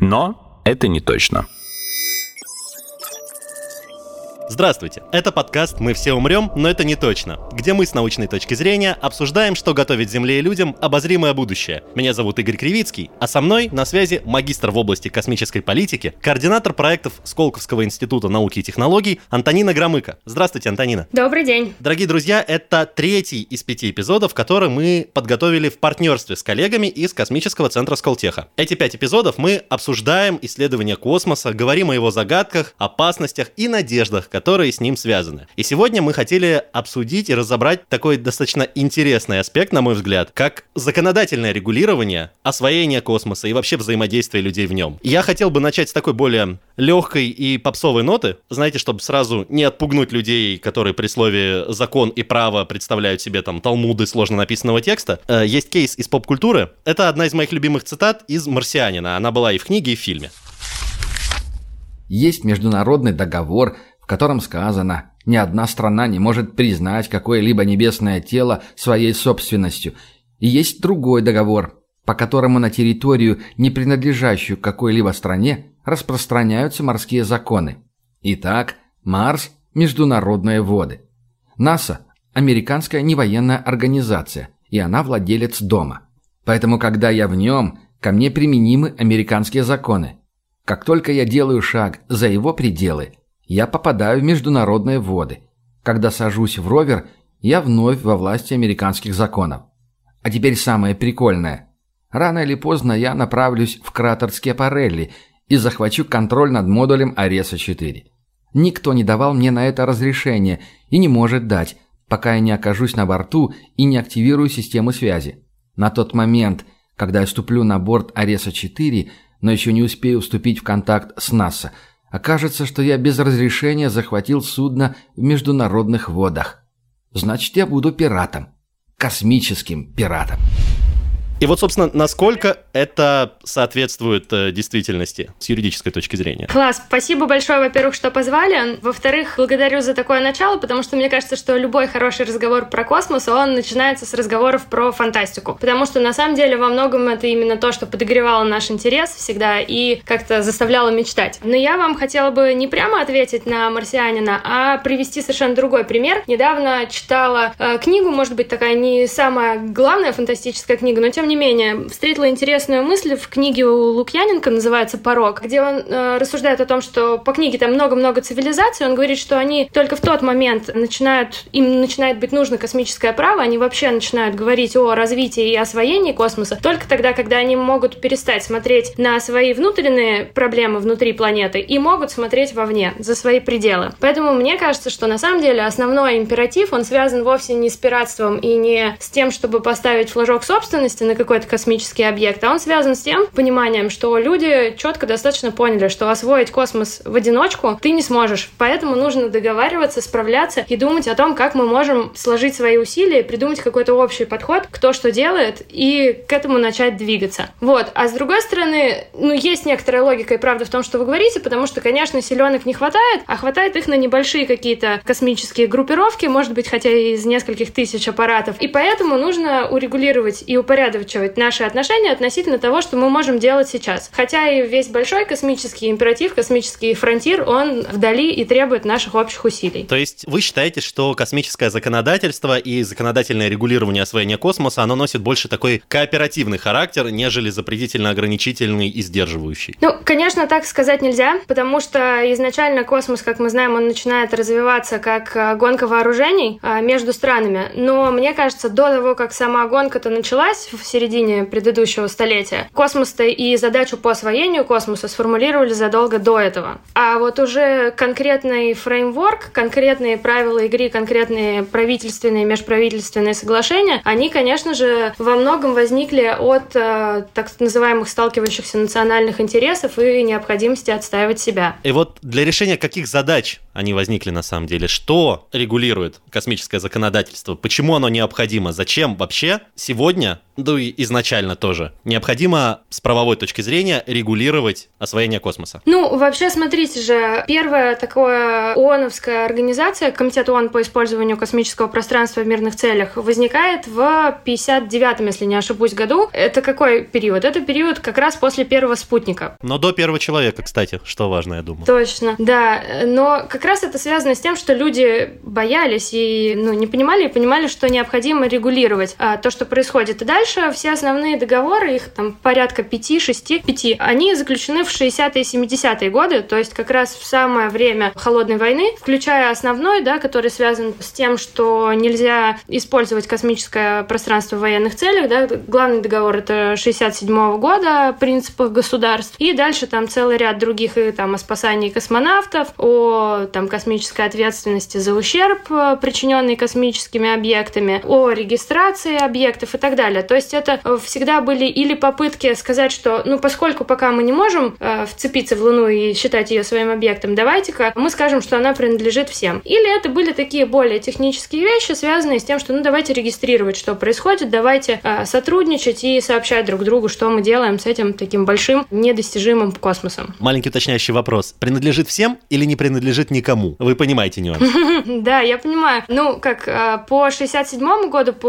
Но это не точно. Здравствуйте, это подкаст «Мы все умрем, но это не точно», где мы с научной точки зрения обсуждаем, что готовит Земле и людям обозримое будущее. Меня зовут Игорь Кривицкий, а со мной на связи магистр в области космической политики, координатор проектов Сколковского института науки и технологий Антонина Громыко. Здравствуйте, Антонина. Добрый день. Дорогие друзья, это третий из пяти эпизодов, которые мы подготовили в партнерстве с коллегами из Космического центра Сколтеха. Эти пять эпизодов мы обсуждаем исследования космоса, говорим о его загадках, опасностях и надеждах, которые с ним связаны. И сегодня мы хотели обсудить и разобрать такой достаточно интересный аспект, на мой взгляд, как законодательное регулирование освоения космоса и вообще взаимодействия людей в нем. Я хотел бы начать с такой более легкой и попсовой ноты, знаете, чтобы сразу не отпугнуть людей, которые при слове закон и право представляют себе там талмуды сложно написанного текста. Э, Есть кейс из поп-культуры. Это одна из моих любимых цитат из «Марсианина». Она была и в книге, и в фильме. Есть международный договор, котором сказано, ни одна страна не может признать какое-либо небесное тело своей собственностью. И есть другой договор, по которому на территорию, не принадлежащую какой-либо стране, распространяются морские законы. Итак, Марс – международные воды. НАСА – американская невоенная организация, и она владелец дома. Поэтому, когда я в нем, ко мне применимы американские законы. Как только я делаю шаг за его пределы, я попадаю в международные воды. Когда сажусь в ровер, я вновь во власти американских законов. А теперь самое прикольное. Рано или поздно я направлюсь в кратер Скепарелли и захвачу контроль над модулем Ареса-4. Никто не давал мне на это разрешение и не может дать, пока я не окажусь на борту и не активирую систему связи. На тот момент, когда я ступлю на борт Ареса-4, но еще не успею вступить в контакт с НАСА, окажется, что я без разрешения захватил судно в международных водах. Значит, я буду пиратом. Космическим пиратом. И вот, собственно, насколько это соответствует э, действительности с юридической точки зрения? Класс, спасибо большое, во-первых, что позвали. Во-вторых, благодарю за такое начало, потому что мне кажется, что любой хороший разговор про космос, он начинается с разговоров про фантастику. Потому что на самом деле во многом это именно то, что подогревало наш интерес всегда и как-то заставляло мечтать. Но я вам хотела бы не прямо ответить на марсианина, а привести совершенно другой пример. Недавно читала э, книгу, может быть, такая не самая главная фантастическая книга, но тем не менее, встретила интересную мысль в книге у Лукьяненко, называется «Порог», где он э, рассуждает о том, что по книге там много-много цивилизаций, он говорит, что они только в тот момент начинают, им начинает быть нужно космическое право, они вообще начинают говорить о развитии и освоении космоса только тогда, когда они могут перестать смотреть на свои внутренние проблемы внутри планеты и могут смотреть вовне, за свои пределы. Поэтому мне кажется, что на самом деле основной императив, он связан вовсе не с пиратством и не с тем, чтобы поставить флажок собственности на какой-то космический объект, а он связан с тем пониманием, что люди четко достаточно поняли, что освоить космос в одиночку ты не сможешь. Поэтому нужно договариваться, справляться и думать о том, как мы можем сложить свои усилия, придумать какой-то общий подход, кто что делает, и к этому начать двигаться. Вот. А с другой стороны, ну, есть некоторая логика и правда в том, что вы говорите, потому что, конечно, силенок не хватает, а хватает их на небольшие какие-то космические группировки, может быть, хотя и из нескольких тысяч аппаратов. И поэтому нужно урегулировать и упорядочивать наши отношения относительно того, что мы можем делать сейчас. Хотя и весь большой космический императив, космический фронтир, он вдали и требует наших общих усилий. То есть вы считаете, что космическое законодательство и законодательное регулирование освоения космоса, оно носит больше такой кооперативный характер, нежели запретительно ограничительный и сдерживающий? Ну, конечно, так сказать нельзя, потому что изначально космос, как мы знаем, он начинает развиваться как а, гонка вооружений а, между странами. Но мне кажется, до того, как сама гонка-то началась, все середине предыдущего столетия. Космос-то и задачу по освоению космоса сформулировали задолго до этого. А вот уже конкретный фреймворк, конкретные правила игры, конкретные правительственные, межправительственные соглашения, они, конечно же, во многом возникли от э, так называемых сталкивающихся национальных интересов и необходимости отстаивать себя. И вот для решения каких задач они возникли на самом деле? Что регулирует космическое законодательство? Почему оно необходимо? Зачем вообще сегодня ну и изначально тоже, необходимо с правовой точки зрения регулировать освоение космоса? Ну, вообще, смотрите же, первая такая ООНовская организация, Комитет ООН по использованию космического пространства в мирных целях, возникает в 59-м, если не ошибусь, году. Это какой период? Это период как раз после первого спутника. Но до первого человека, кстати, что важно, я думаю. Точно, да. Но как раз это связано с тем, что люди боялись и ну, не понимали, и понимали, что необходимо регулировать а, то, что происходит. И дальше все основные договоры, их там порядка 5, 6, 5, они заключены в 60-е и 70-е годы, то есть как раз в самое время Холодной войны, включая основной, да, который связан с тем, что нельзя использовать космическое пространство в военных целях, да, главный договор это 67 -го года о принципах государств, и дальше там целый ряд других, и там о спасании космонавтов, о там космической ответственности за ущерб, э, причиненный космическими объектами, о регистрации объектов и так далее. То есть это э, всегда были или попытки сказать, что, ну, поскольку пока мы не можем э, вцепиться в Луну и считать ее своим объектом, давайте-ка мы скажем, что она принадлежит всем. Или это были такие более технические вещи, связанные с тем, что, ну, давайте регистрировать, что происходит, давайте э, сотрудничать и сообщать друг другу, что мы делаем с этим таким большим недостижимым космосом. Маленький уточняющий вопрос. Принадлежит всем или не принадлежит никому? Вы понимаете нюанс? Да, я понимаю. Ну, как э, по 67 году, по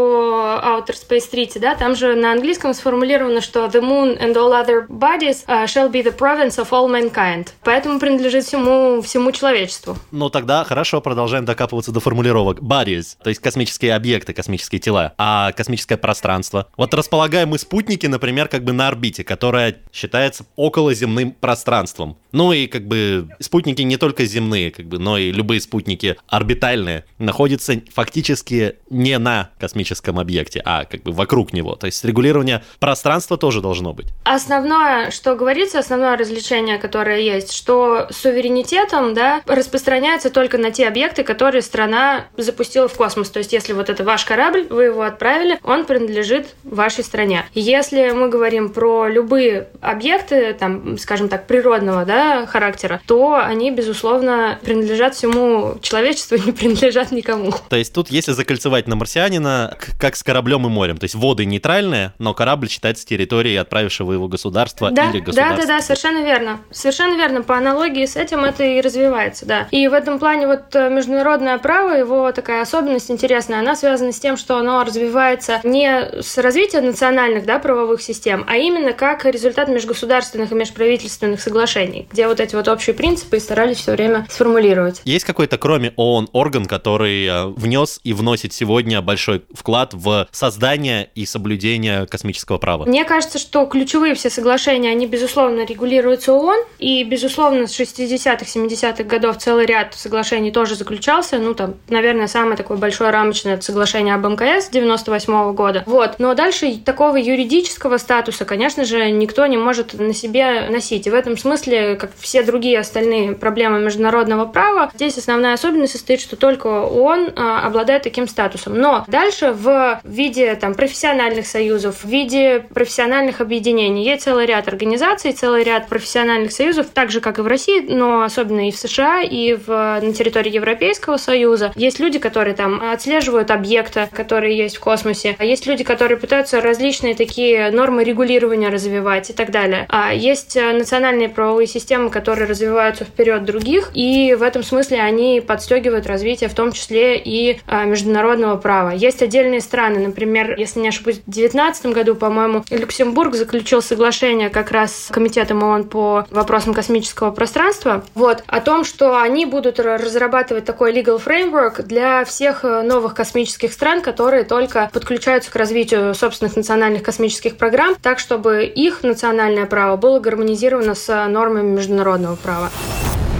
Outer Space Treaty, да, там же на английском сформулировано, что the moon and all other bodies uh, shall be the province of all mankind. Поэтому принадлежит всему, всему человечеству. Ну тогда хорошо, продолжаем докапываться до формулировок. Bodies, то есть космические объекты, космические тела. А космическое пространство? Вот располагаем мы спутники, например, как бы на орбите, которая считается околоземным пространством. Ну и как бы спутники не только земные, как бы, но и любые спутники орбитальные находятся фактически не на космическом объекте, а как бы вокруг него. То есть регулирование пространства тоже должно быть. Основное, что говорится, основное развлечение, которое есть, что суверенитетом да, распространяется только на те объекты, которые страна запустила в космос. То есть если вот это ваш корабль, вы его отправили, он принадлежит вашей стране. Если мы говорим про любые объекты, там, скажем так, природного да, характера, то они, безусловно, принадлежат всему человечеству и не принадлежат никому. То есть тут, если закольцевать на марсианина, как с кораблем и морем, то есть воды не нейтральное, но корабль считается территорией отправившего его государства да, или государства. Да, да, да, совершенно верно. Совершенно верно. По аналогии с этим это и развивается, да. И в этом плане вот э, международное право, его такая особенность интересная, она связана с тем, что оно развивается не с развитием национальных, да, правовых систем, а именно как результат межгосударственных и межправительственных соглашений, где вот эти вот общие принципы и старались все время сформулировать. Есть какой-то, кроме ООН, орган, который э, внес и вносит сегодня большой вклад в создание и соблюдение космического права? Мне кажется, что ключевые все соглашения, они, безусловно, регулируются ООН, и, безусловно, с 60-х, 70-х годов целый ряд соглашений тоже заключался, ну, там, наверное, самое такое большое рамочное это соглашение об МКС 98 -го года. Вот. Но дальше такого юридического статуса, конечно же, никто не может на себе носить. И в этом смысле, как все другие остальные проблемы международного права, здесь основная особенность состоит, что только ООН а, обладает таким статусом. Но дальше в виде там профессиональных профессиональных союзов, в виде профессиональных объединений. Есть целый ряд организаций, целый ряд профессиональных союзов, так же, как и в России, но особенно и в США, и в, на территории Европейского Союза. Есть люди, которые там отслеживают объекты, которые есть в космосе. А есть люди, которые пытаются различные такие нормы регулирования развивать и так далее. А есть э, национальные правовые системы, которые развиваются вперед других, и в этом смысле они подстегивают развитие в том числе и а, международного права. Есть отдельные страны, например, если не ошибусь, 2019 году, по-моему, Люксембург заключил соглашение как раз с Комитетом ООН по вопросам космического пространства, вот, о том, что они будут разрабатывать такой legal framework для всех э, новых космических стран, которые только подключаются к развитию собственных национальных космических программ, так, чтобы их национальное право было гармонизировано с нормами международного права.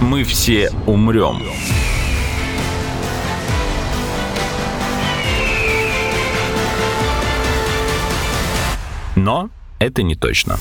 Мы все умрем. Но это не точно.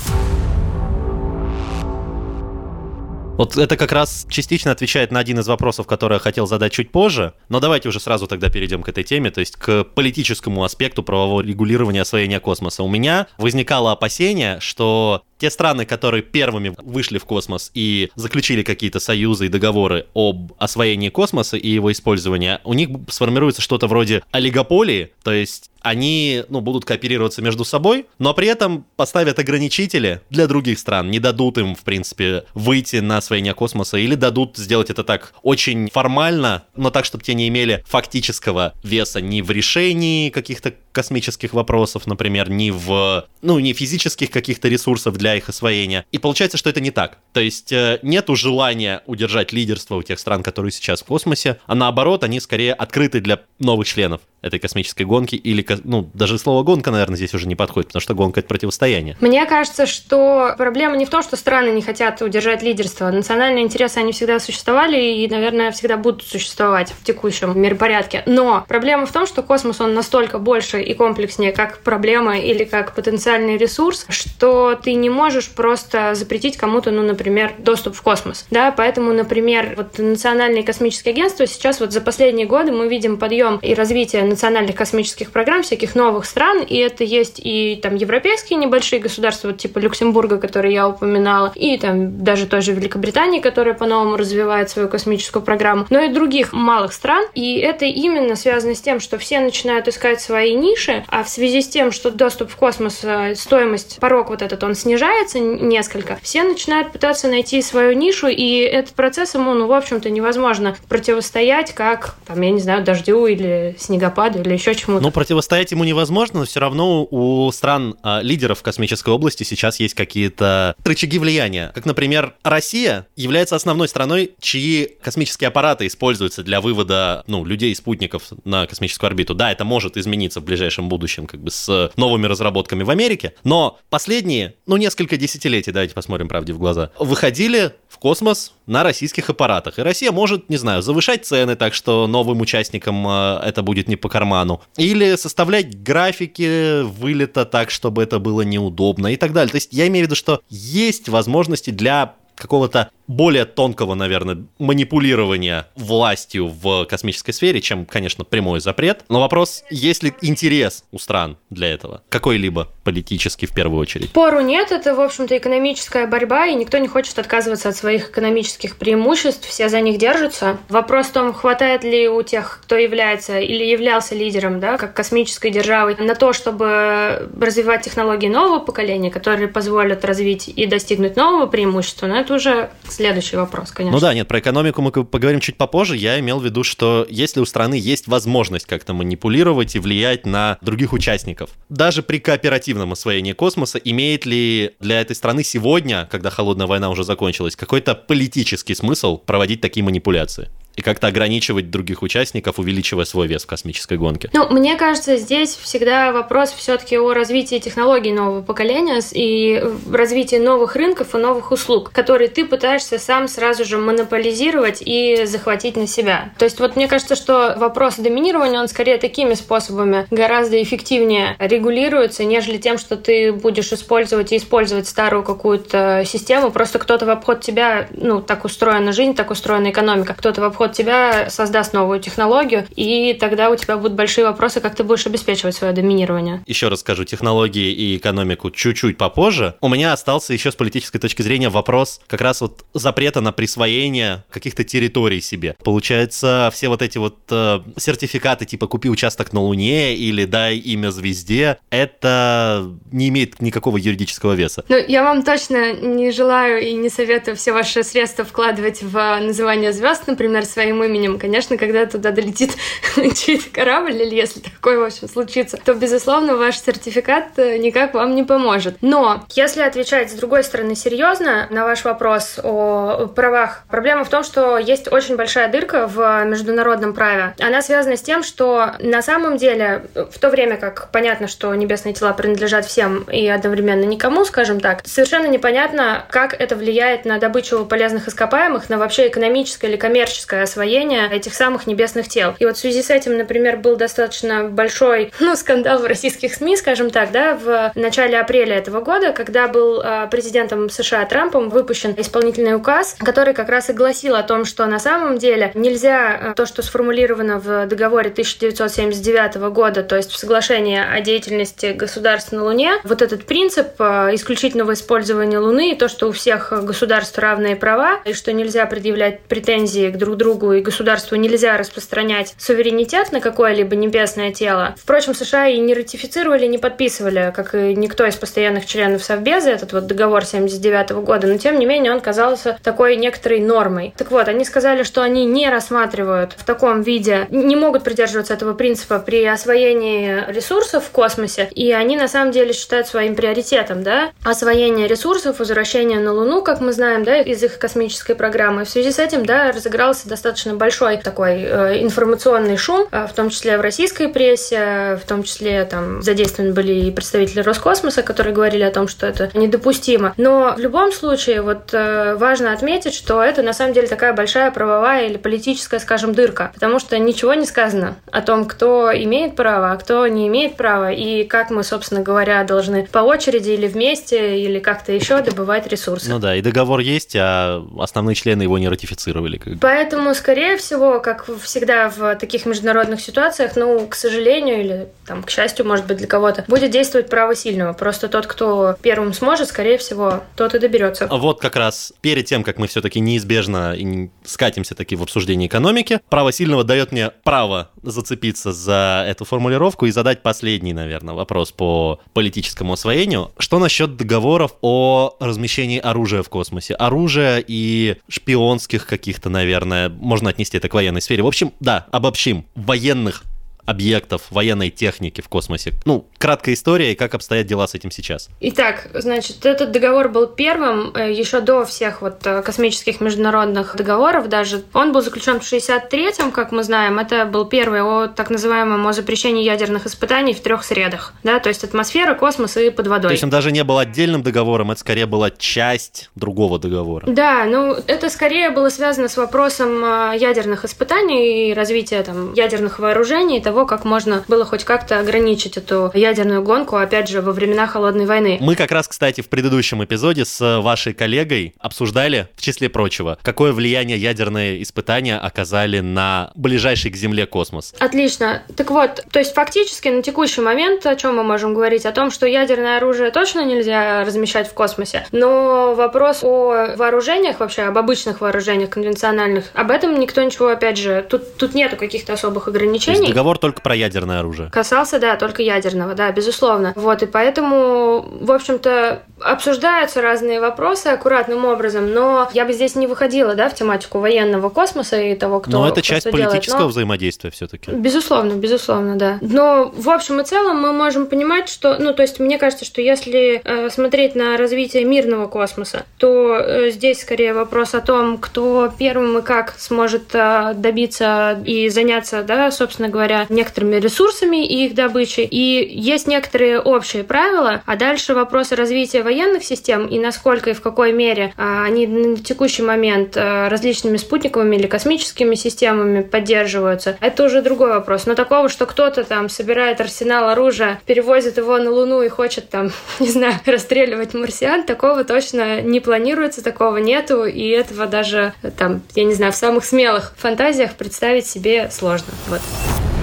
Вот это как раз частично отвечает на один из вопросов, который я хотел задать чуть позже. Но давайте уже сразу тогда перейдем к этой теме, то есть к политическому аспекту правового регулирования освоения космоса. У меня возникало опасение, что те страны, которые первыми вышли в космос и заключили какие-то союзы и договоры об освоении космоса и его использовании, у них сформируется что-то вроде олигополии, то есть они ну, будут кооперироваться между собой, но при этом поставят ограничители для других стран, не дадут им, в принципе, выйти на освоение космоса или дадут сделать это так очень формально, но так, чтобы те не имели фактического веса ни в решении каких-то космических вопросов, например, ни в, ну, не физических каких-то ресурсов для их освоения. И получается, что это не так. То есть э, нету желания удержать лидерство у тех стран, которые сейчас в космосе, а наоборот, они скорее открыты для новых членов этой космической гонки, или, ну, даже слово гонка, наверное, здесь уже не подходит, потому что гонка — это противостояние. Мне кажется, что проблема не в том, что страны не хотят удержать лидерство. Национальные интересы, они всегда существовали и, наверное, всегда будут существовать в текущем миропорядке. Но проблема в том, что космос, он настолько больше и комплекснее, как проблема или как потенциальный ресурс, что ты не можешь просто запретить кому-то, ну, например, доступ в космос. Да, поэтому, например, вот национальные космические агентства сейчас вот за последние годы мы видим подъем и развитие национальных космических программ всяких новых стран, и это есть и там европейские небольшие государства, вот типа Люксембурга, который я упоминала, и там даже той же Великобритании, которая по-новому развивает свою космическую программу, но и других малых стран. И это именно связано с тем, что все начинают искать свои ниши, а в связи с тем, что доступ в космос, э, стоимость, порог вот этот, он снижается несколько, все начинают пытаться найти свою нишу, и этот процесс ему, ну, в общем-то, невозможно противостоять, как, там, я не знаю, дождю или снегопаду или еще чему-то. Ну, противостоять ему невозможно, но все равно у стран а, лидеров космической области сейчас есть какие-то рычаги влияния. Как, например, Россия является основной страной, чьи космические аппараты используются для вывода ну, людей и спутников на космическую орбиту. Да, это может измениться в ближайшем будущем, как бы с новыми разработками в Америке, но последние, ну, несколько десятилетий, давайте посмотрим правде в глаза, выходили в космос на российских аппаратах. И Россия может, не знаю, завышать цены так, что новым участникам э, это будет не по карману. Или составлять графики вылета так, чтобы это было неудобно и так далее. То есть я имею в виду, что есть возможности для какого-то более тонкого, наверное, манипулирования властью в космической сфере, чем, конечно, прямой запрет. Но вопрос, есть ли интерес у стран для этого? Какой-либо политический в первую очередь? Пору нет, это, в общем-то, экономическая борьба, и никто не хочет отказываться от своих экономических преимуществ, все за них держатся. Вопрос в том, хватает ли у тех, кто является или являлся лидером, да, как космической державой, на то, чтобы развивать технологии нового поколения, которые позволят развить и достигнуть нового преимущества, но это уже следующий вопрос, конечно. Ну да, нет, про экономику мы поговорим чуть попозже. Я имел в виду, что если у страны есть возможность как-то манипулировать и влиять на других участников, даже при кооперативном освоении космоса, имеет ли для этой страны сегодня, когда холодная война уже закончилась, какой-то политический смысл проводить такие манипуляции? И как-то ограничивать других участников, увеличивая свой вес в космической гонке? Ну, мне кажется, здесь всегда вопрос все-таки о развитии технологий нового поколения и развитии новых рынков и новых услуг, которые ты пытаешься сам сразу же монополизировать и захватить на себя. То есть вот мне кажется, что вопрос доминирования, он скорее такими способами гораздо эффективнее регулируется, нежели тем, что ты будешь использовать и использовать старую какую-то систему. Просто кто-то в обход тебя, ну, так устроена жизнь, так устроена экономика, кто-то в обход обход тебя создаст новую технологию, и тогда у тебя будут большие вопросы, как ты будешь обеспечивать свое доминирование. Еще раз скажу, технологии и экономику чуть-чуть попозже. У меня остался еще с политической точки зрения вопрос как раз вот запрета на присвоение каких-то территорий себе. Получается, все вот эти вот э, сертификаты типа «купи участок на Луне» или «дай имя звезде», это не имеет никакого юридического веса. Ну, я вам точно не желаю и не советую все ваши средства вкладывать в называние звезд, например, своим именем. Конечно, когда туда долетит чей-то корабль, или если такое, в общем, случится, то, безусловно, ваш сертификат э, никак вам не поможет. Но, если отвечать с другой стороны серьезно на ваш вопрос о правах, проблема в том, что есть очень большая дырка в международном праве. Она связана с тем, что на самом деле, в то время как понятно, что небесные тела принадлежат всем и одновременно никому, скажем так, совершенно непонятно, как это влияет на добычу полезных ископаемых, на вообще экономическое или коммерческое освоение этих самых небесных тел. И вот в связи с этим, например, был достаточно большой ну, скандал в российских СМИ, скажем так, да, в начале апреля этого года, когда был а, президентом США Трампом выпущен исполнительный указ, который как раз и гласил о том, что на самом деле нельзя а, то, что сформулировано в договоре 1979 года, то есть в соглашении о деятельности государств на Луне, вот этот принцип а, исключительного использования Луны и то, что у всех государств равные права, и что нельзя предъявлять претензии к друг другу, и государству нельзя распространять суверенитет на какое-либо небесное тело. Впрочем, США и не ратифицировали, не подписывали, как и никто из постоянных членов Совбеза, этот вот договор 79 года, но тем не менее он казался такой некоторой нормой. Так вот, они сказали, что они не рассматривают в таком виде, не могут придерживаться этого принципа при освоении ресурсов в космосе, и они на самом деле считают своим приоритетом, да, освоение ресурсов, возвращение на Луну, как мы знаем, да, из их космической программы. В связи с этим, да, разыгрался достаточно большой такой э, информационный шум, э, в том числе в российской прессе, в том числе там задействованы были и представители Роскосмоса, которые говорили о том, что это недопустимо. Но в любом случае, вот э, важно отметить, что это на самом деле такая большая правовая или политическая, скажем, дырка, потому что ничего не сказано о том, кто имеет право, а кто не имеет права, и как мы, собственно говоря, должны по очереди или вместе, или как-то еще добывать ресурсы. Ну да, и договор есть, а основные члены его не ратифицировали. Поэтому, скорее всего, как всегда в таких международных ситуациях, ну, к сожалению, или там, к счастью, может быть, для кого-то, будет действовать право сильного. Просто тот, кто первым сможет, скорее всего, тот и доберется. Вот как раз перед тем, как мы все-таки неизбежно скатимся таки в обсуждении экономики, право сильного дает мне право зацепиться за эту формулировку и задать последний, наверное, вопрос по политическому освоению. Что насчет договоров о размещении оружия в космосе? Оружия и шпионских каких-то, наверное, можно отнести это к военной сфере. В общем, да, обобщим. Военных объектов военной техники в космосе. Ну, краткая история и как обстоят дела с этим сейчас. Итак, значит, этот договор был первым э, еще до всех вот э, космических международных договоров даже. Он был заключен в 63-м, как мы знаем. Это был первый о так называемом о запрещении ядерных испытаний в трех средах. Да, то есть атмосфера, космос и под водой. То есть он даже не был отдельным договором, это скорее была часть другого договора. Да, ну это скорее было связано с вопросом э, ядерных испытаний и развития там ядерных вооружений того, как можно было хоть как-то ограничить эту ядерную гонку, опять же, во времена Холодной войны. Мы как раз, кстати, в предыдущем эпизоде с вашей коллегой обсуждали, в числе прочего, какое влияние ядерные испытания оказали на ближайший к Земле космос. Отлично. Так вот, то есть фактически на текущий момент о чем мы можем говорить? О том, что ядерное оружие точно нельзя размещать в космосе, но вопрос о вооружениях вообще, об обычных вооружениях конвенциональных, об этом никто ничего, опять же, тут, тут нету каких-то особых ограничений. Договор только про ядерное оружие. Касался, да, только ядерного, да, безусловно. Вот, и поэтому, в общем-то, обсуждаются разные вопросы аккуратным образом, но я бы здесь не выходила, да, в тематику военного космоса и того, кто Но это кто часть что политического делает. Но... взаимодействия все-таки. Безусловно, безусловно, да. Но в общем и целом мы можем понимать, что, ну, то есть мне кажется, что если э, смотреть на развитие мирного космоса, то э, здесь скорее вопрос о том, кто первым и как сможет э, добиться и заняться, да, собственно говоря, некоторыми ресурсами и их добычей. И есть некоторые общие правила, а дальше вопросы развития военных систем и насколько и в какой мере а, они на текущий момент а, различными спутниковыми или космическими системами поддерживаются, это уже другой вопрос. Но такого, что кто-то там собирает арсенал оружия, перевозит его на Луну и хочет там, не знаю, расстреливать марсиан, такого точно не планируется, такого нету, и этого даже там, я не знаю, в самых смелых фантазиях представить себе сложно. Вот.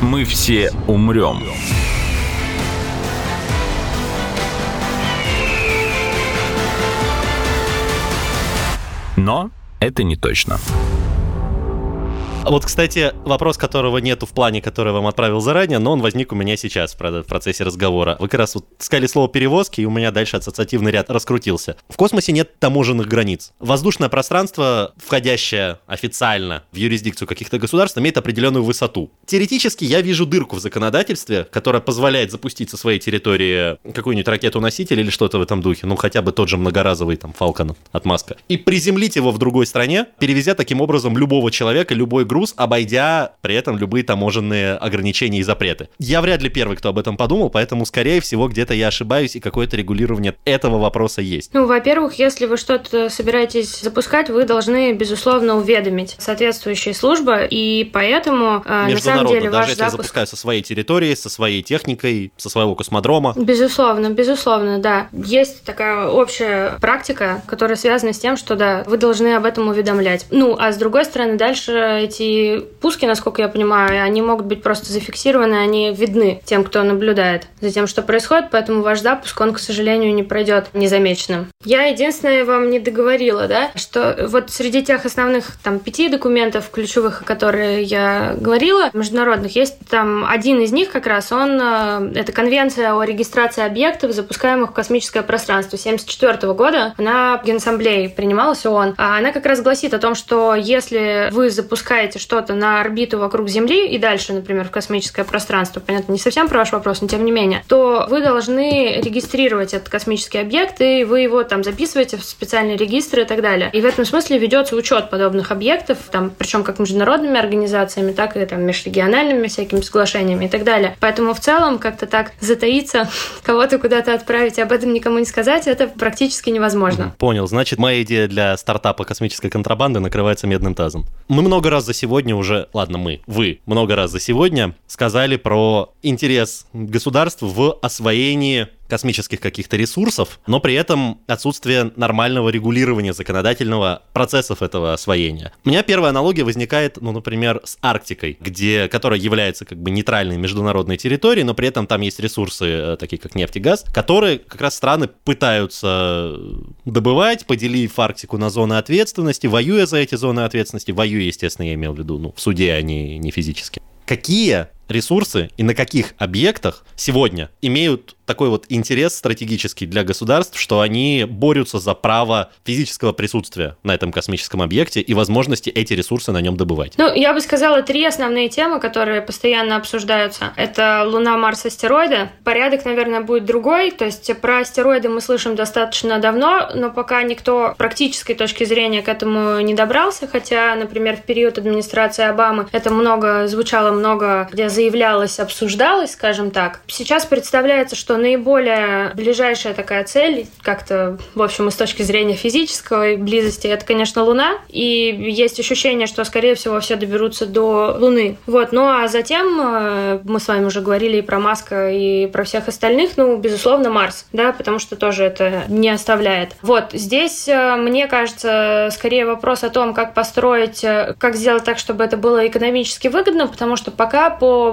Мы все умрем. Но это не точно. Вот, кстати, вопрос, которого нету в плане, который я вам отправил заранее, но он возник у меня сейчас в процессе разговора. Вы как раз вот сказали слово перевозки, и у меня дальше ассоциативный ряд раскрутился. В космосе нет таможенных границ. Воздушное пространство, входящее официально в юрисдикцию каких-то государств, имеет определенную высоту. Теоретически я вижу дырку в законодательстве, которая позволяет запустить со своей территории какую-нибудь ракету-носитель или что-то в этом духе, ну хотя бы тот же многоразовый там Falcon от Маска, и приземлить его в другой стране, перевезя таким образом любого человека, любой группы груз, обойдя при этом любые таможенные ограничения и запреты. Я вряд ли первый, кто об этом подумал, поэтому, скорее всего, где-то я ошибаюсь, и какое-то регулирование этого вопроса есть. Ну, во-первых, если вы что-то собираетесь запускать, вы должны, безусловно, уведомить соответствующие службы, и поэтому, э, на самом деле, даже ваш если запуск... я запускаю со своей территории, со своей техникой, со своего космодрома. Безусловно, безусловно, да. Есть такая общая практика, которая связана с тем, что, да, вы должны об этом уведомлять. Ну, а с другой стороны, дальше эти пуски, насколько я понимаю, они могут быть просто зафиксированы, они видны тем, кто наблюдает за тем, что происходит, поэтому ваш запуск, он, к сожалению, не пройдет незамеченным. Я единственное вам не договорила, да, что вот среди тех основных там пяти документов ключевых, о которых я говорила, международных, есть там один из них как раз, он, э, это конвенция о регистрации объектов, запускаемых в космическое пространство 1974 года. Она в Генассамблее принималась ООН. А она как раз гласит о том, что если вы запускаете что-то на орбиту вокруг Земли и дальше, например, в космическое пространство, понятно, не совсем про ваш вопрос, но тем не менее, то вы должны регистрировать этот космический объект, и вы его там записываете в специальные регистры и так далее. И в этом смысле ведется учет подобных объектов, там, причем как международными организациями, так и там межрегиональными всякими соглашениями и так далее. Поэтому в целом как-то так затаиться, кого-то куда-то отправить и об этом никому не сказать, это практически невозможно. Понял. Значит, моя идея для стартапа космической контрабанды накрывается медным тазом. Мы много раз за сегодня уже, ладно, мы, вы, много раз за сегодня сказали про интерес государств в освоении космических каких-то ресурсов, но при этом отсутствие нормального регулирования законодательного процессов этого освоения. У меня первая аналогия возникает, ну, например, с Арктикой, где, которая является как бы нейтральной международной территорией, но при этом там есть ресурсы, э, такие как нефть и газ, которые как раз страны пытаются добывать, поделив Арктику на зоны ответственности, воюя за эти зоны ответственности, воюя, естественно, я имел в виду, ну, в суде, а не, не физически. Какие ресурсы и на каких объектах сегодня имеют такой вот интерес стратегический для государств, что они борются за право физического присутствия на этом космическом объекте и возможности эти ресурсы на нем добывать. Ну, я бы сказала, три основные темы, которые постоянно обсуждаются. Это Луна, Марс, астероиды. Порядок, наверное, будет другой. То есть про астероиды мы слышим достаточно давно, но пока никто практической точки зрения к этому не добрался. Хотя, например, в период администрации Обамы это много звучало много, где заявлялось, обсуждалось, скажем так. Сейчас представляется, что наиболее ближайшая такая цель, как-то, в общем, и с точки зрения физической близости, это, конечно, Луна. И есть ощущение, что, скорее всего, все доберутся до Луны. Вот. Ну а затем э, мы с вами уже говорили и про Маска, и про всех остальных, ну, безусловно, Марс, да, потому что тоже это не оставляет. Вот. Здесь, э, мне кажется, скорее вопрос о том, как построить, э, как сделать так, чтобы это было экономически выгодно, потому что пока по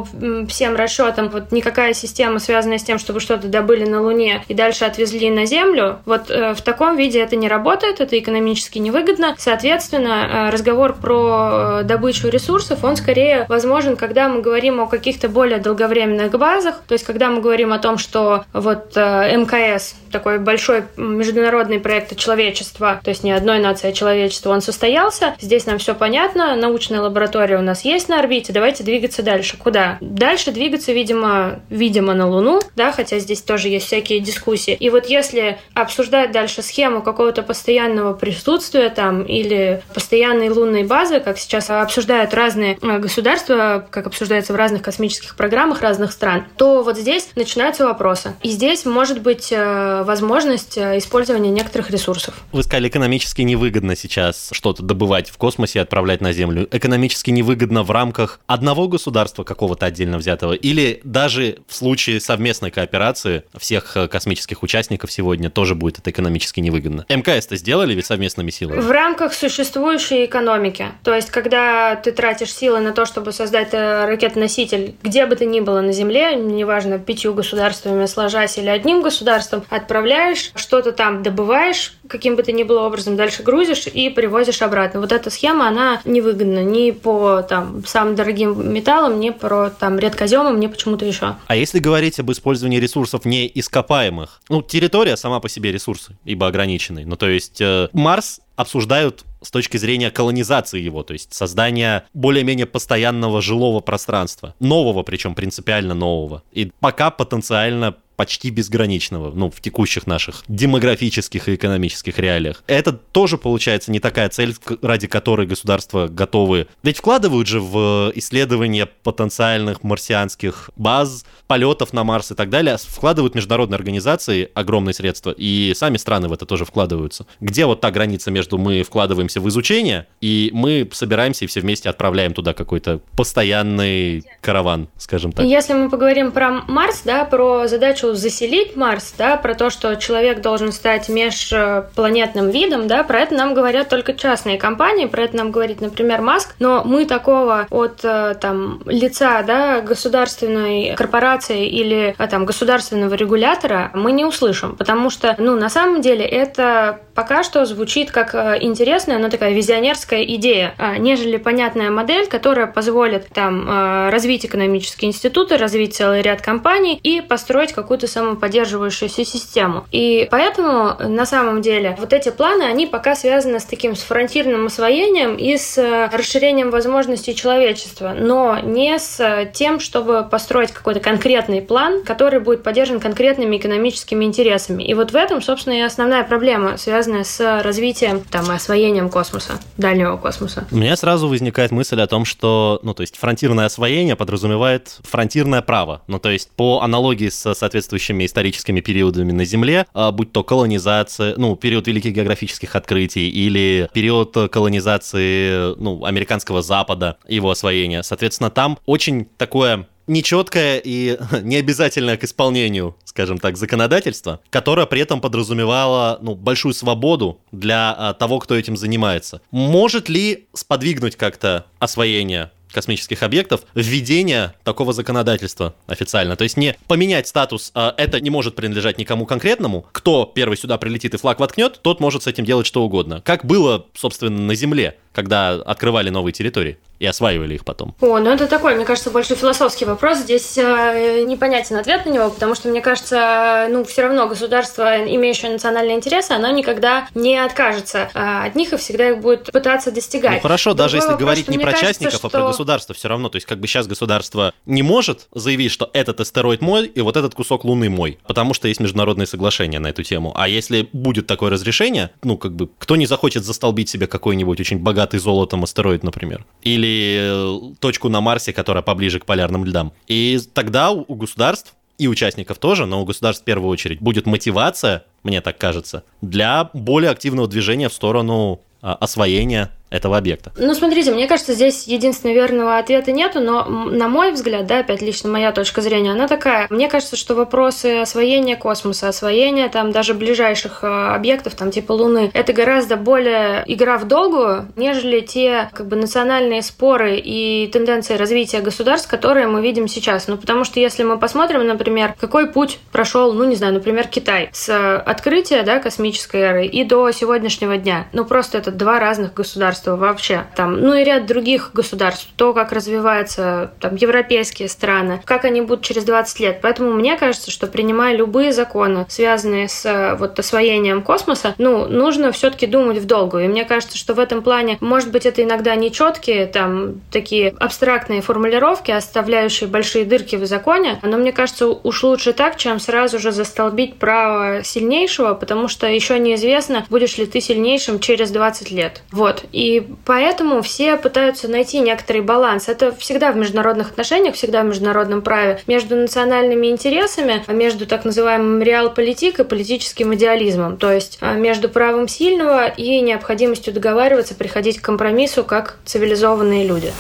всем расчетам вот никакая система, связанная с тем, чтобы что что-то добыли на Луне и дальше отвезли на Землю, вот э, в таком виде это не работает, это экономически невыгодно. Соответственно, э, разговор про э, добычу ресурсов, он скорее возможен, когда мы говорим о каких-то более долговременных базах, то есть когда мы говорим о том, что вот МКС, такой большой международный проект человечества, то есть не одной нации, а человечества, он состоялся, здесь нам все понятно, научная лаборатория у нас есть на орбите, давайте двигаться дальше. Куда? Дальше двигаться, видимо, видимо, на Луну, да, хотя здесь тоже есть всякие дискуссии. И вот если обсуждать дальше схему какого-то постоянного присутствия там или постоянной лунной базы, как сейчас обсуждают разные э, государства, как обсуждается в разных космических программах разных стран, то вот здесь начинаются вопросы. И здесь может быть э, возможность э, использования некоторых ресурсов. Вы сказали, экономически невыгодно сейчас что-то добывать в космосе и отправлять на Землю. Экономически невыгодно в рамках одного государства какого-то отдельно взятого или даже в случае совместной кооперации операции всех э, космических участников сегодня тоже будет это экономически невыгодно. МКС-то сделали ведь совместными силами? В рамках существующей экономики. То есть, когда ты тратишь силы на то, чтобы создать э, ракетоноситель, где бы ты ни было на Земле, неважно, пятью государствами сложась или одним государством, отправляешь, что-то там добываешь, каким бы то ни было образом, дальше грузишь и привозишь обратно. Вот эта схема, она невыгодна ни по там, самым дорогим металлам, ни про там, редкоземам, ни почему-то еще. А если говорить об использовании ресурсов неископаемых. Ну, территория сама по себе ресурсы, ибо ограниченный. Ну, то есть э, Марс обсуждают с точки зрения колонизации его, то есть создания более-менее постоянного жилого пространства. Нового, причем принципиально нового. И пока потенциально почти безграничного, ну, в текущих наших демографических и экономических реалиях. Это тоже, получается, не такая цель, ради которой государства готовы... Ведь вкладывают же в исследование потенциальных марсианских баз, полетов на Марс и так далее, вкладывают международные организации огромные средства, и сами страны в это тоже вкладываются. Где вот та граница между мы вкладываемся в изучение, и мы собираемся и все вместе отправляем туда какой-то постоянный караван, скажем так. Если мы поговорим про Марс, да, про задачу заселить Марс, да, про то, что человек должен стать межпланетным видом, да, про это нам говорят только частные компании, про это нам говорит, например, Маск, но мы такого от э, там лица, да, государственной корпорации или э, там государственного регулятора мы не услышим, потому что, ну, на самом деле это пока что звучит как э, интересная, но такая визионерская идея, а, нежели понятная модель, которая позволит там развить экономические институты, развить целый ряд компаний и построить какую-то самоподдерживающуюся систему. И поэтому на самом деле вот эти планы, они пока связаны с таким с фронтирным освоением и с э, расширением возможностей человечества, но не с тем, чтобы построить какой-то конкретный план, который будет поддержан конкретными экономическими интересами. И вот в этом, собственно, и основная проблема, связанная с развитием, там, освоением космоса, дальнего космоса. У меня сразу возникает мысль о том, что, ну, то есть фронтирное освоение подразумевает фронтирное право. Ну, то есть по аналогии с соответствующими историческими периодами на Земле, а, будь то колонизация, ну, период великих географических открытий или период колонизации, ну, американского Запада, его освоения. Соответственно, там очень такое нечеткое и необязательное к исполнению, скажем так, законодательство, которое при этом подразумевало ну, большую свободу для а, того, кто этим занимается. Может ли сподвигнуть как-то освоение космических объектов введение такого законодательства официально. То есть не поменять статус, а это не может принадлежать никому конкретному. Кто первый сюда прилетит и флаг воткнет, тот может с этим делать что угодно. Как было, собственно, на Земле, когда открывали новые территории и осваивали их потом? О, ну это такой, мне кажется, больше философский вопрос. Здесь э, непонятен ответ на него, потому что, мне кажется, ну, все равно государство, имеющее национальные интересы, оно никогда не откажется э, от них и всегда их будет пытаться достигать. Ну хорошо, Другой даже если вопрос, говорить не про кажется, частников, что... а про государство все равно. То есть как бы сейчас государство не может заявить, что этот астероид мой и вот этот кусок Луны мой, потому что есть международные соглашения на эту тему. А если будет такое разрешение, ну как бы кто не захочет застолбить себе какой-нибудь очень богатый золотом астероид, например, или э, точку на Марсе, которая поближе к полярным льдам. И тогда у государств и участников тоже, но у государств в первую очередь будет мотивация, мне так кажется, для более активного движения в сторону а, освоения этого объекта. Ну, смотрите, мне кажется, здесь единственного верного ответа нету, но, на мой взгляд, да, опять лично моя точка зрения, она такая. Мне кажется, что вопросы освоения космоса, освоения там даже ближайших э, объектов, там типа Луны, это гораздо более игра в долгую, нежели те как бы национальные споры и тенденции развития государств, которые мы видим сейчас. Ну, потому что если мы посмотрим, например, какой путь прошел, ну, не знаю, например, Китай с открытия, да, космической эры и до сегодняшнего дня, ну, просто это два разных государства государства вообще. Там, ну и ряд других государств. То, как развиваются там, европейские страны, как они будут через 20 лет. Поэтому мне кажется, что принимая любые законы, связанные с вот освоением космоса, ну, нужно все-таки думать в долгую. И мне кажется, что в этом плане, может быть, это иногда нечеткие, там, такие абстрактные формулировки, оставляющие большие дырки в законе, но мне кажется, уж лучше так, чем сразу же застолбить право сильнейшего, потому что еще неизвестно, будешь ли ты сильнейшим через 20 лет. Вот. И и поэтому все пытаются найти некоторый баланс. Это всегда в международных отношениях, всегда в международном праве. Между национальными интересами, а между так называемым реал-политик и политическим идеализмом. То есть а, между правом сильного и необходимостью договариваться, приходить к компромиссу как цивилизованные люди.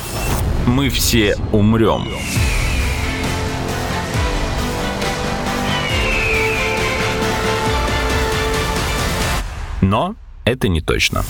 Мы все умрем. Но это не точно.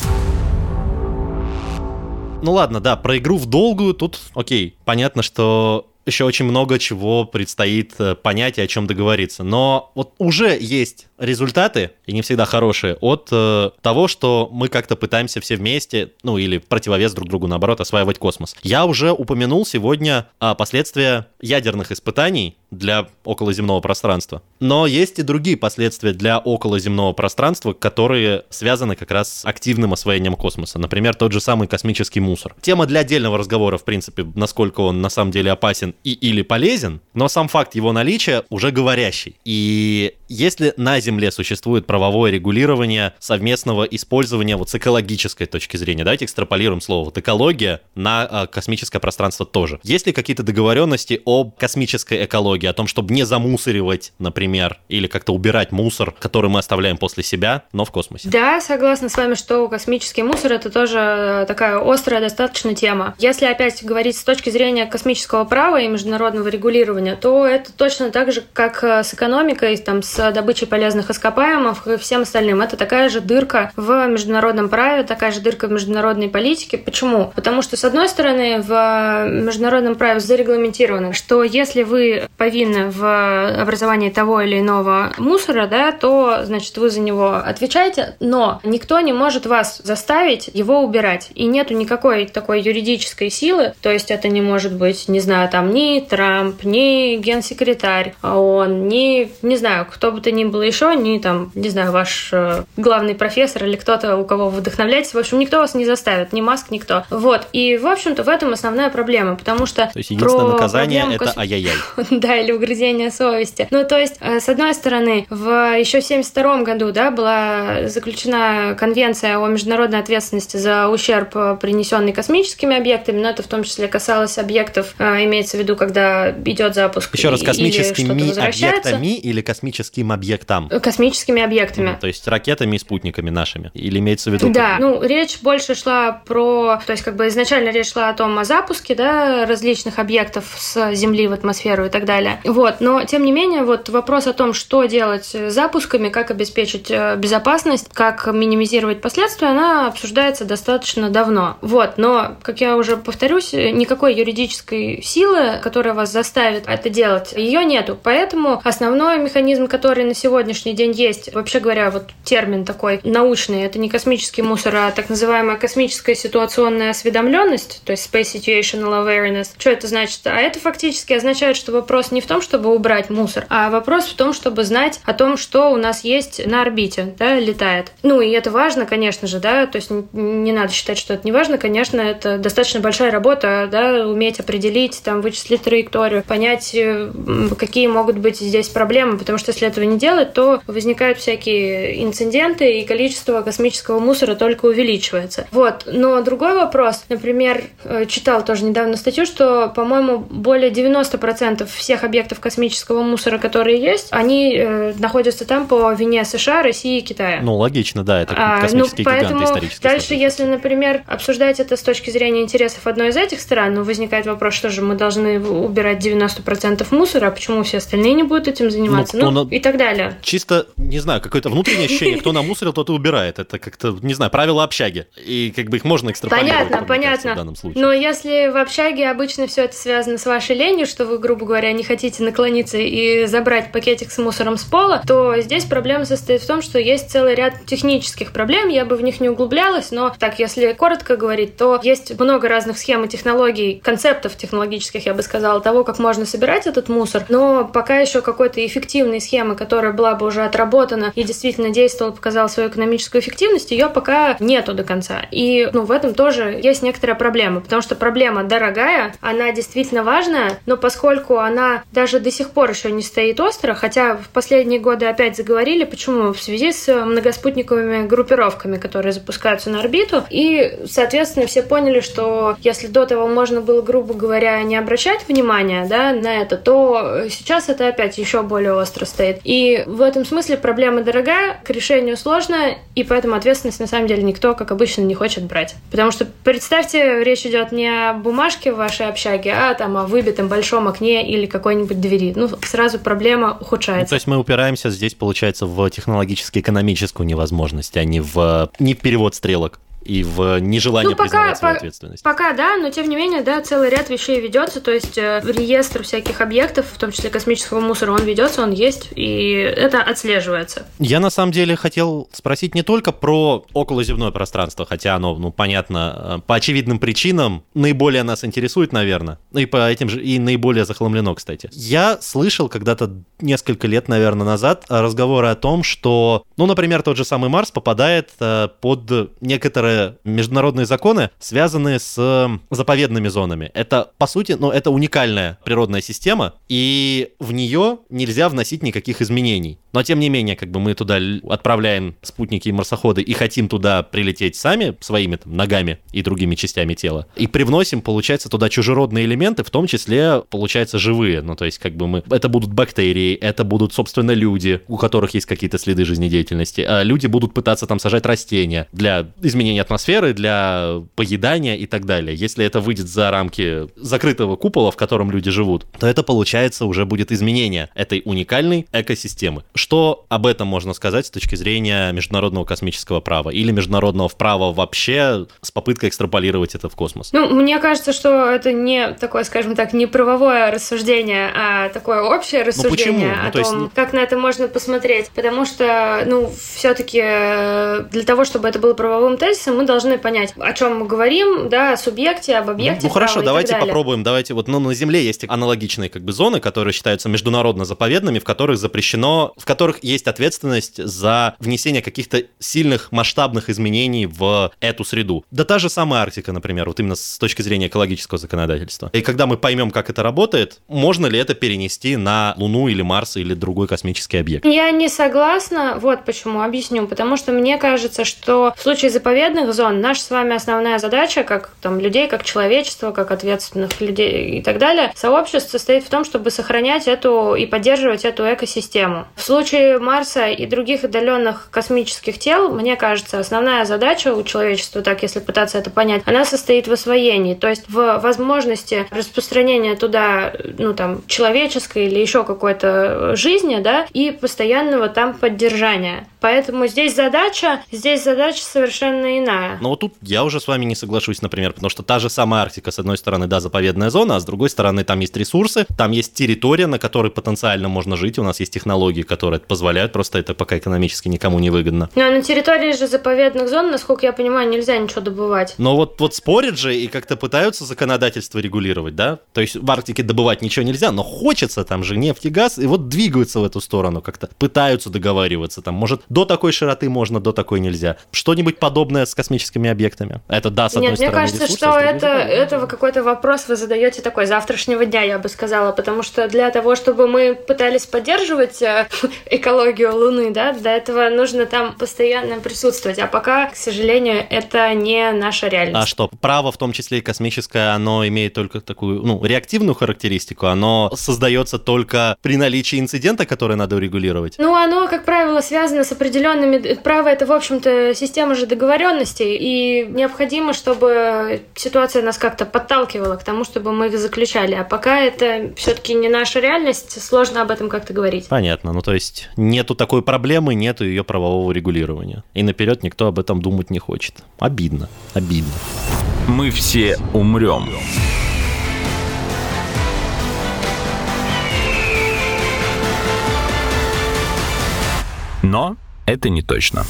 Ну ладно, да, про игру в долгую тут, окей, понятно, что еще очень много чего предстоит э, понять и о чем договориться. Но вот уже есть результаты, и не всегда хорошие, от э, того, что мы как-то пытаемся все вместе, ну или противовес друг другу, наоборот, осваивать космос. Я уже упомянул сегодня о последствия ядерных испытаний для околоземного пространства. Но есть и другие последствия для околоземного пространства, которые связаны как раз с активным освоением космоса. Например, тот же самый космический мусор. Тема для отдельного разговора, в принципе, насколько он на самом деле опасен и или полезен, но сам факт его наличия уже говорящий. И если на Земле существует правовое регулирование совместного использования вот с экологической точки зрения, давайте экстраполируем слово вот экология на а, космическое пространство тоже. Есть ли какие-то договоренности об космической экологии, о том, чтобы не замусоривать, например, или как-то убирать мусор, который мы оставляем после себя, но в космосе? Да, согласна с вами, что космический мусор это тоже такая острая достаточно тема. Если опять говорить с точки зрения космического права и международного регулирования, то это точно так же, как с экономикой, там, с добычей полезных ископаемых и всем остальным. Это такая же дырка в международном праве, такая же дырка в международной политике. Почему? Потому что, с одной стороны, в международном праве зарегламентировано, что если вы повинны в образовании того или иного мусора, да, то, значит, вы за него отвечаете, но никто не может вас заставить его убирать. И нету никакой такой юридической силы, то есть это не может быть, не знаю, там, ни Трамп, ни генсекретарь ООН, ни, не знаю, кто бы то ни было еще, ни там, не знаю, ваш э, главный профессор или кто-то, у кого вы вдохновляетесь. В общем, никто вас не заставит, ни Маск, никто. Вот. И, в общем-то, в этом основная проблема, потому что... То есть единственное наказание — это кос... ай-яй-яй. да, или угрызение совести. Ну, то есть, э, с одной стороны, в еще 72 году, да, была заключена конвенция о международной ответственности за ущерб, э, принесенный космическими объектами, но это в том числе касалось объектов, имеется в виду, когда идет запуск. Еще раз, космическими объектами или космическими космическим объектам. Космическими объектами. Mm, то есть ракетами и спутниками нашими. Или имеется в виду... Да, ну, речь больше шла про... То есть, как бы изначально речь шла о том, о запуске, да, различных объектов с Земли в атмосферу и так далее. Вот, но, тем не менее, вот вопрос о том, что делать с запусками, как обеспечить э, безопасность, как минимизировать последствия, она обсуждается достаточно давно. Вот, но, как я уже повторюсь, никакой юридической силы, которая вас заставит это делать, ее нету. Поэтому основной механизм, который который на сегодняшний день есть, вообще говоря, вот термин такой научный, это не космический мусор, а так называемая космическая ситуационная осведомленность, то есть Space Situational Awareness. Что это значит? А это фактически означает, что вопрос не в том, чтобы убрать мусор, а вопрос в том, чтобы знать о том, что у нас есть на орбите, да, летает. Ну, и это важно, конечно же, да, то есть не надо считать, что это не важно, конечно, это достаточно большая работа, да, уметь определить, там, вычислить траекторию, понять, э, какие могут быть здесь проблемы, потому что если этого не делать, то возникают всякие инциденты, и количество космического мусора только увеличивается. Вот. Но другой вопрос, например, э, читал тоже недавно статью, что, по-моему, более 90% всех объектов космического мусора, которые есть, они э, находятся там по вине США, России и Китая. Ну, логично, да, это а, космические ну, поэтому гиганты исторические. Дальше, статус. если, например, обсуждать это с точки зрения интересов одной из этих стран, ну, возникает вопрос, что же мы должны убирать 90% мусора, а почему все остальные не будут этим заниматься? Ну, ну, и так далее. Чисто, не знаю, какое-то внутреннее ощущение, кто намусорил, тот и убирает. Это как-то, не знаю, правила общаги. И как бы их можно экстраполировать. Понятно, понятно. В данном случае. Но если в общаге обычно все это связано с вашей ленью, что вы, грубо говоря, не хотите наклониться и забрать пакетик с мусором с пола, то здесь проблема состоит в том, что есть целый ряд технических проблем, я бы в них не углублялась, но так, если коротко говорить, то есть много разных схем и технологий, концептов технологических, я бы сказала, того, как можно собирать этот мусор, но пока еще какой-то эффективной схемы которая была бы уже отработана и действительно действовала, показала свою экономическую эффективность, ее пока нету до конца. И ну, в этом тоже есть некоторая проблема, потому что проблема дорогая, она действительно важная, но поскольку она даже до сих пор еще не стоит остро, хотя в последние годы опять заговорили, почему? В связи с многоспутниковыми группировками, которые запускаются на орбиту, и, соответственно, все поняли, что если до того можно было, грубо говоря, не обращать внимания да, на это, то сейчас это опять еще более остро стоит. И в этом смысле проблема дорогая, к решению сложная, и поэтому ответственность на самом деле никто, как обычно, не хочет брать. Потому что представьте, речь идет не о бумажке в вашей общаге, а там о выбитом большом окне или какой-нибудь двери. Ну, сразу проблема ухудшается. Ну, то есть мы упираемся здесь, получается, в технологически-экономическую невозможность, а не в, не в перевод стрелок и в нежелании ну, пока, признавать свою ответственность. Пока да, но тем не менее, да, целый ряд вещей ведется, то есть э, реестр всяких объектов, в том числе космического мусора, он ведется, он есть, и это отслеживается. Я на самом деле хотел спросить не только про околоземное пространство, хотя оно, ну, понятно, э, по очевидным причинам наиболее нас интересует, наверное, ну и по этим же, и наиболее захламлено, кстати. Я слышал когда-то несколько лет, наверное, назад разговоры о том, что, ну, например, тот же самый Марс попадает э, под некоторое первое, международные законы связаны с э, заповедными зонами. Это, по сути, ну, это уникальная природная система, и в нее нельзя вносить никаких изменений. Но, тем не менее, как бы мы туда отправляем спутники и марсоходы и хотим туда прилететь сами своими там, ногами и другими частями тела. И привносим, получается, туда чужеродные элементы, в том числе, получается, живые. Ну, то есть, как бы мы... Это будут бактерии, это будут, собственно, люди, у которых есть какие-то следы жизнедеятельности. А люди будут пытаться там сажать растения для изменения атмосферы, для поедания и так далее. Если это выйдет за рамки закрытого купола, в котором люди живут, то это, получается, уже будет изменение этой уникальной экосистемы. Что об этом можно сказать с точки зрения международного космического права или международного права вообще с попыткой экстраполировать это в космос? Ну, мне кажется, что это не такое, скажем так, не правовое рассуждение, а такое общее рассуждение ну, о ну, том, есть... как на это можно посмотреть. Потому что, ну, все-таки э, для того, чтобы это было правовым тезисом, мы должны понять, о чем мы говорим, да, о субъекте, об объекте. Ну, ну хорошо, давайте попробуем. Давайте вот, ну, на Земле есть аналогичные как бы зоны, которые считаются международно заповедными, в которых запрещено, в которых есть ответственность за внесение каких-то сильных масштабных изменений в эту среду. Да та же самая Арктика, например, вот именно с точки зрения экологического законодательства. И когда мы поймем, как это работает, можно ли это перенести на Луну или Марс или другой космический объект? Я не согласна, вот почему, объясню. Потому что мне кажется, что в случае заповедных зон наша с вами основная задача, как там людей, как человечества, как ответственных людей и так далее, сообщество состоит в том, чтобы сохранять эту и поддерживать эту экосистему. В случае Марса и других отдаленных космических тел, мне кажется, основная задача у человечества, так если пытаться это понять, она состоит в освоении, то есть в возможности распространения туда, ну там, человеческой или еще какой-то жизни, да, и постоянного там поддержания. Поэтому здесь задача, здесь задача совершенно иная. Но вот тут я уже с вами не соглашусь, например, потому что та же самая Арктика, с одной стороны, да, заповедная зона, а с другой стороны, там есть ресурсы, там есть территория, на которой потенциально можно жить, у нас есть технологии, которые это позволяют, просто это пока экономически никому не выгодно. Но на территории же заповедных зон, насколько я понимаю, нельзя ничего добывать. Но вот, вот спорят же и как-то пытаются законодательство регулировать, да? То есть в Арктике добывать ничего нельзя, но хочется там же нефть и газ, и вот двигаются в эту сторону как-то, пытаются договариваться там, может, до такой широты можно, до такой нельзя. Что-нибудь подобное с космическими объектами? Это да, с одной Нет, стороны, мне кажется, ресурсы, что это, это какой-то вопрос вы задаете такой завтрашнего дня, я бы сказала, потому что для того, чтобы мы пытались поддерживать э, экологию Луны, да, для этого нужно там постоянно присутствовать, а пока, к сожалению, это не наша реальность. А что, право, в том числе и космическое, оно имеет только такую, ну, реактивную характеристику, оно создается только при наличии инцидента, который надо урегулировать? Ну, оно, как правило, связано с определенными. Право — это, в общем-то, система же договоренностей, и необходимо, чтобы ситуация нас как-то подталкивала к тому, чтобы мы их заключали. А пока это все-таки не наша реальность, сложно об этом как-то говорить. Понятно. Ну, то есть нету такой проблемы, нету ее правового регулирования. И наперед никто об этом думать не хочет. Обидно. Обидно. Мы все умрем. Но это не точно.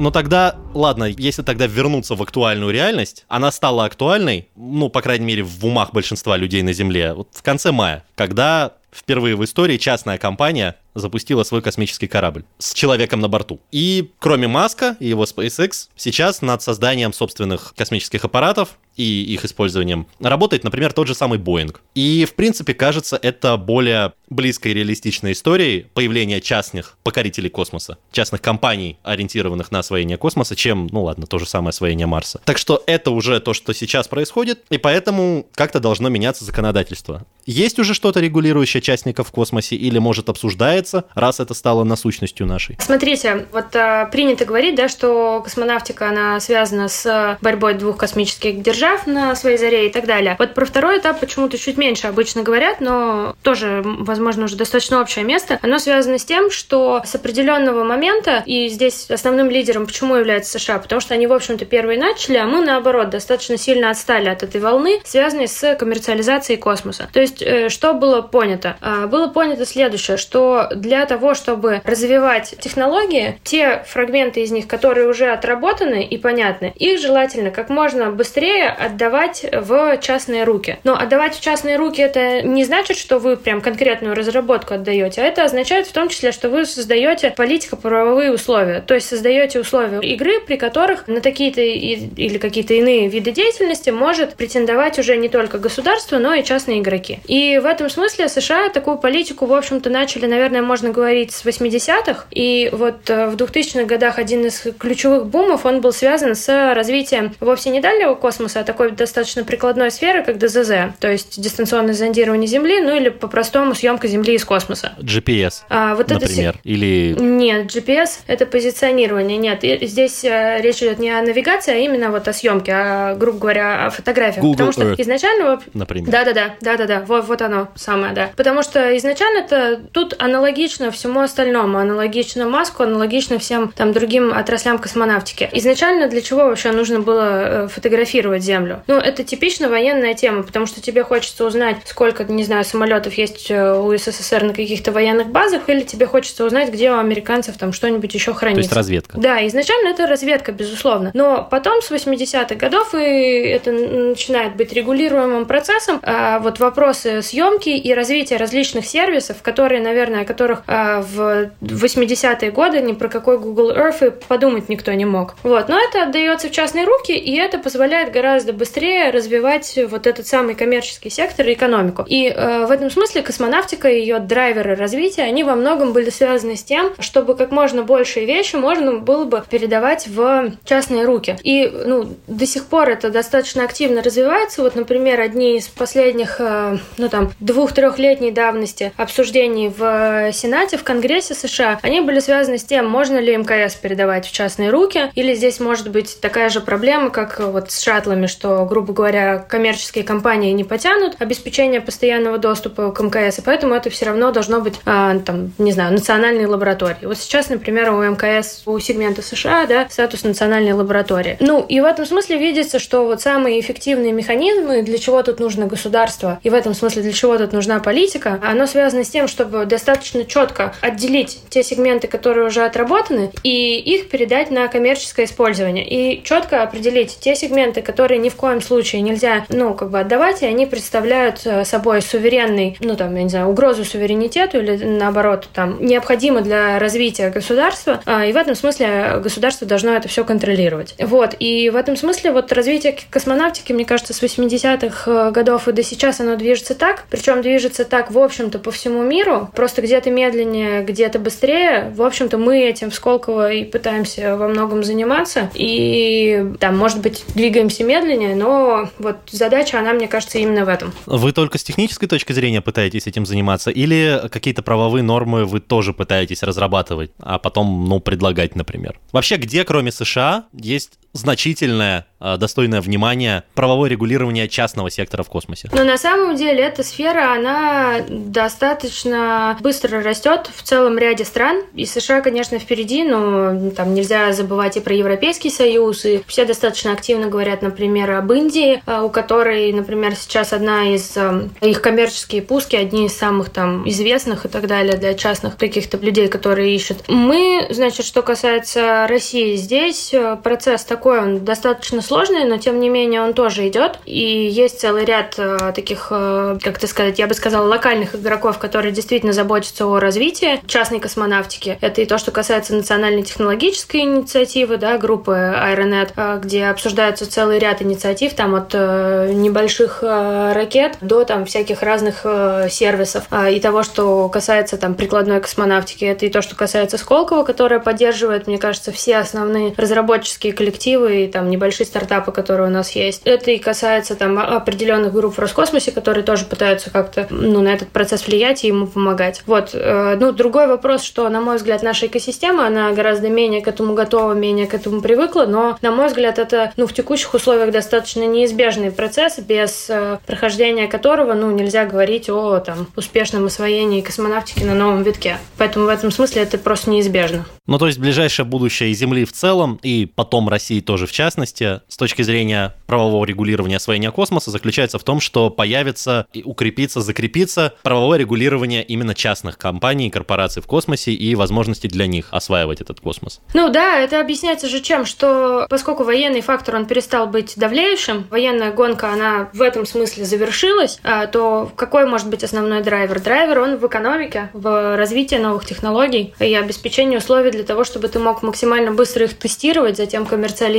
Но тогда, ладно, если тогда вернуться в актуальную реальность, она стала актуальной, ну, по крайней мере, в умах большинства людей на Земле, вот в конце мая, когда впервые в истории частная компания запустила свой космический корабль с человеком на борту. И кроме Маска и его SpaceX, сейчас над созданием собственных космических аппаратов и их использованием работает, например, тот же самый Боинг. И, в принципе, кажется, это более близкой реалистичной историей появления частных покорителей космоса, частных компаний, ориентированных на освоение космоса, чем, ну ладно, то же самое освоение Марса. Так что это уже то, что сейчас происходит, и поэтому как-то должно меняться законодательство. Есть уже что-то регулирующее частников в космосе или, может, обсуждается, раз это стало насущностью нашей? Смотрите, вот а, принято говорить, да, что космонавтика, она связана с борьбой двух космических держав на своей заре и так далее. Вот про второй этап почему-то чуть меньше обычно говорят, но тоже, возможно, уже достаточно общее место. Оно связано с тем, что с определенного момента, и здесь основным лидером почему является США, потому что они, в общем-то, первые начали, а мы, наоборот, достаточно сильно отстали от этой волны, связанной с коммерциализацией космоса. То есть есть, э, что было понято? А, было понято следующее, что для того, чтобы развивать технологии, те фрагменты из них, которые уже отработаны и понятны, их желательно как можно быстрее отдавать в частные руки. Но отдавать в частные руки это не значит, что вы прям конкретную разработку отдаете, а это означает в том числе, что вы создаете политико-правовые условия, то есть создаете условия игры, при которых на такие-то или какие-то иные виды деятельности может претендовать уже не только государство, но и частные игроки. И в этом смысле США такую политику, в общем-то, начали, наверное, можно говорить с 80-х, и вот э, в 2000-х годах один из ключевых бумов, он был связан с развитием вовсе не дальнего космоса, а такой достаточно прикладной сферы, как ДЗЗ, то есть дистанционное зондирование Земли, ну или по-простому съемка Земли из космоса. GPS, а, вот например, это... или... Нет, GPS — это позиционирование, нет. Здесь э, речь идет не о навигации, а именно вот о съемке, а, грубо говоря, о фотографиях. Google Потому что Earth, изначально... например. Да-да-да, да-да-да, вот, вот оно самое, да. Потому что изначально это тут аналогично всему остальному, аналогично Маску, аналогично всем там другим отраслям космонавтики. Изначально для чего вообще нужно было э, фотографировать Землю? Ну, это типично военная тема, потому что тебе хочется узнать, сколько, не знаю, самолетов есть э, у СССР на каких-то военных базах, или тебе хочется узнать, где у американцев там что-нибудь еще хранится. То есть разведка. Да, изначально это разведка, безусловно. Но потом с 80-х годов и это начинает быть регулируемым процессом. А вот вопросы съемки и развития различных сервисов, которые, наверное, о которых а, в 80-е годы ни про какой Google Earth и подумать никто не мог. Вот. Но это отдается в частные руки, и это позволяет гораздо быстрее развивать вот этот самый коммерческий сектор и экономику. И э, в этом смысле космонавтика и ее драйверы развития, они во многом были связаны с тем, чтобы как можно больше вещи можно было бы передавать в частные руки. И ну, до сих пор это достаточно активно развивается. Вот, например, одни из последних, э, ну там, двух-трехлетней давности обсуждений в Сенате, в Конгрессе США, они были связаны с тем, можно ли мкс передавать в частные руки, или здесь может быть такая же проблема, как вот с шаттлами, что, грубо говоря, коммерческие компании не потянут обеспечение постоянного доступа к МКС, и поэтому это все равно должно быть, а, там, не знаю, национальной лаборатории. Вот сейчас, например, у МКС, у сегмента США, да, статус национальной лаборатории. Ну, и в этом смысле видится, что вот самые эффективные механизмы, для чего тут нужно государство, и в этом смысле для чего тут нужна политика, оно связано с тем, чтобы достаточно четко отделить те сегменты, которые уже отработаны, и их передать на коммерческое использование. И четко определить те сегменты, которые ни в коем случае нельзя, ну, как бы отдавать, и они представляют э, собой суверенный, ну, там, я не знаю, угрозу суверенитету или, наоборот, там, необходимо для развития государства, а, и в этом смысле государство должно это все контролировать. Вот, и в этом смысле вот развитие космонавтики, мне кажется, с 80-х э, годов и до сейчас оно движется так, причем движется так, в общем-то, по всему миру, просто где-то медленнее, где-то быстрее. В общем-то, мы этим в Сколково и пытаемся во многом заниматься, и там, может быть, двигаемся медленнее, но вот задача, она, мне кажется, именно в этом. Вы только с технической точки зрения пытаетесь этим заниматься, или какие-то правовые нормы вы тоже пытаетесь разрабатывать, а потом, ну, предлагать, например? Вообще, где, кроме США, есть значительное, э, достойное внимания правовое регулирование частного сектора в космосе? Но на самом деле эта сфера, она достаточно быстро растет в целом ряде стран. И США, конечно, впереди, но там нельзя забывать и про Европейский Союз, и все достаточно активно говорят, например, об Индии, э, у которой, например, сейчас одна из э, их коммерческие пуски, одни из самых там известных и так далее для частных каких-то людей, которые ищут. Мы, значит, что касается России, здесь процесс такой такой, он достаточно сложный, но тем не менее он тоже идет. И есть целый ряд э, таких, э, как это сказать, я бы сказала, локальных игроков, которые действительно заботятся о развитии частной космонавтики. Это и то, что касается национальной технологической инициативы, да, группы Aeronet, э, где обсуждается целый ряд инициатив, там от небольших ракет до там всяких разных сервисов. Э, и того, что касается там прикладной космонавтики, это и то, что касается Сколково, которая поддерживает, мне кажется, все основные разработческие коллективы коллективы и там небольшие стартапы, которые у нас есть. Это и касается там определенных групп в Роскосмосе, которые тоже пытаются как-то ну, на этот процесс влиять и ему помогать. Вот. Э, ну, другой вопрос, что, на мой взгляд, наша экосистема, она гораздо менее к этому готова, менее к этому привыкла, но, на мой взгляд, это ну, в текущих условиях достаточно неизбежный процесс, без э, прохождения которого ну, нельзя говорить о там, успешном освоении космонавтики на новом витке. Поэтому в этом смысле это просто неизбежно. Ну, то есть ближайшее будущее Земли в целом, и потом России России тоже в частности, с точки зрения правового регулирования освоения космоса, заключается в том, что появится и укрепится, закрепится правовое регулирование именно частных компаний и корпораций в космосе и возможности для них осваивать этот космос. Ну да, это объясняется же чем, что поскольку военный фактор, он перестал быть давлеющим, военная гонка, она в этом смысле завершилась, а, то какой может быть основной драйвер? Драйвер, он в экономике, в развитии новых технологий и обеспечении условий для того, чтобы ты мог максимально быстро их тестировать, затем коммерциализировать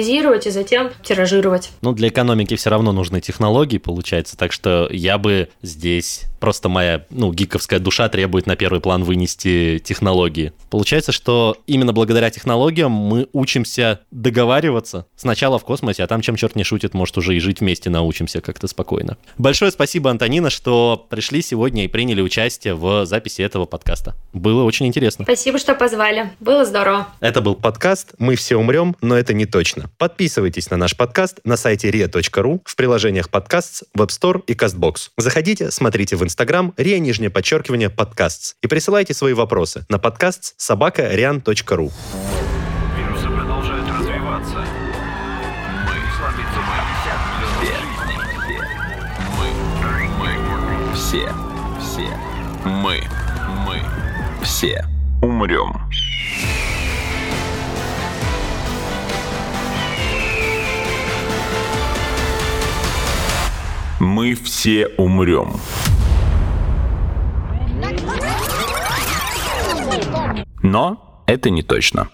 и затем тиражировать. Ну, для экономики все равно нужны технологии, получается, так что я бы здесь просто моя, ну, гиковская душа требует на первый план вынести технологии. Получается, что именно благодаря технологиям мы учимся договариваться сначала в космосе, а там, чем черт не шутит, может, уже и жить вместе научимся как-то спокойно. Большое спасибо, Антонина, что пришли сегодня и приняли участие в записи этого подкаста. Было очень интересно. Спасибо, что позвали. Было здорово. Это был подкаст «Мы все умрем, но это не точно». Подписывайтесь на наш подкаст на сайте ria.ru, в приложениях подкаст, Web Store и CastBox. Заходите, смотрите в Инстаграм ria, нижнее подчеркивание, подкаст. И присылайте свои вопросы на подкаст собака rian.ru. Вирусы продолжают развиваться. Мы Мы, мы, все, все, мы, мы, все умрем. Мы все умрем. Но это не точно.